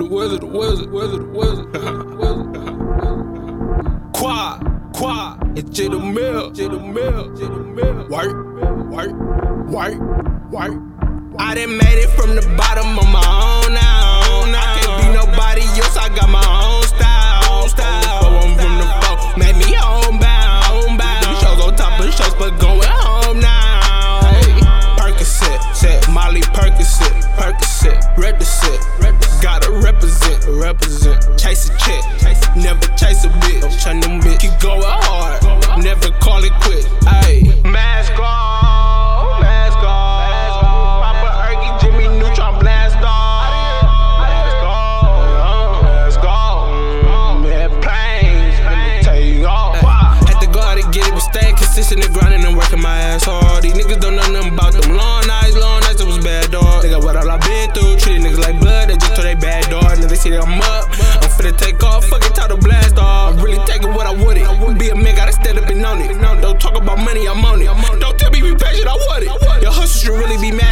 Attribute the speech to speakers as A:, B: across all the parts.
A: the wizard, wizard, wizard, wizard, wizard. Quad, quad, it's J the mill, J the mill, J the mill. Work, work, work, work. I done made it from the bottom of my represent. Chase a check, never chase a bitch. Don't chase them bitch. Keep going hard, never call it quit. Ayy. Mask off, mask off. Papa Erky, Jimmy Neutron blast off. Mask off, mask off. Man, mm, planes, finna take off. Had to go out and get it, but consistent and grinding and working my ass hard. These niggas don't know nothing about them long nights, long nights, it was bad, dog. They got what all I been through, treating niggas like they see that I'm up, I'm finna take off, fucking talk to blast off. I'm really taking what I wanted. Be a man, gotta stand up and own it. Don't talk about money, I'm on it. Don't tell me be patient, I want it. Your hustle should really be maxed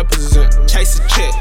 A: represent. Chase a check,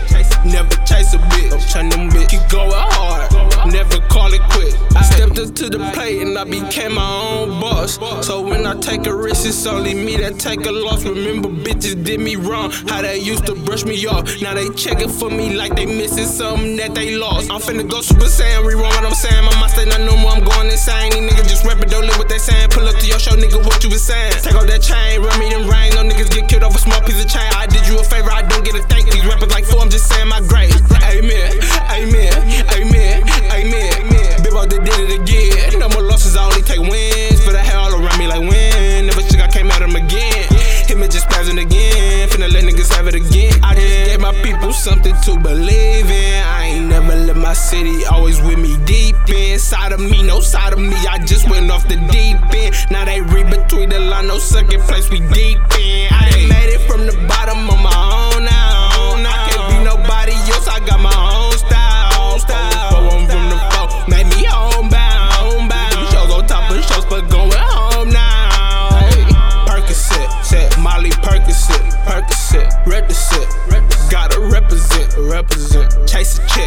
A: never chase a bitch. Don't chase them bitch. Keep going hard, never call it quit. I stepped up to the plate and I became my own boss. So when I take a risk, it's only me that take a loss. Remember, bitches did me wrong. How they used to brush me off. Now they checking for me like they missing something that they lost. I'm finna go Super Saiyan, rewind what I'm saying. My mind stay not no more, I'm going insane. These niggas just rapping, don't live what they saying. Pull up to your show, nigga, what you was saying. Take off that chain, run me them rings. No niggas get killed over small piece of chain. I did you a favor, I get a thank. These rappers like four, I'm just saying my grace. Amen, amen, amen, amen. Big Ball, they did it again. No more losses, I only take wins. For the hell all around me like win. Never should I came at him again. Him and just spazzing again. Finna let niggas have it again. I just gave my people something to believe in. I ain't never let my city always with me deep inside of me. No side of me, I just went off the deep end. Now they read between the line, no second place, we deep in. I ain't made it from the bottom of my represent. Chase a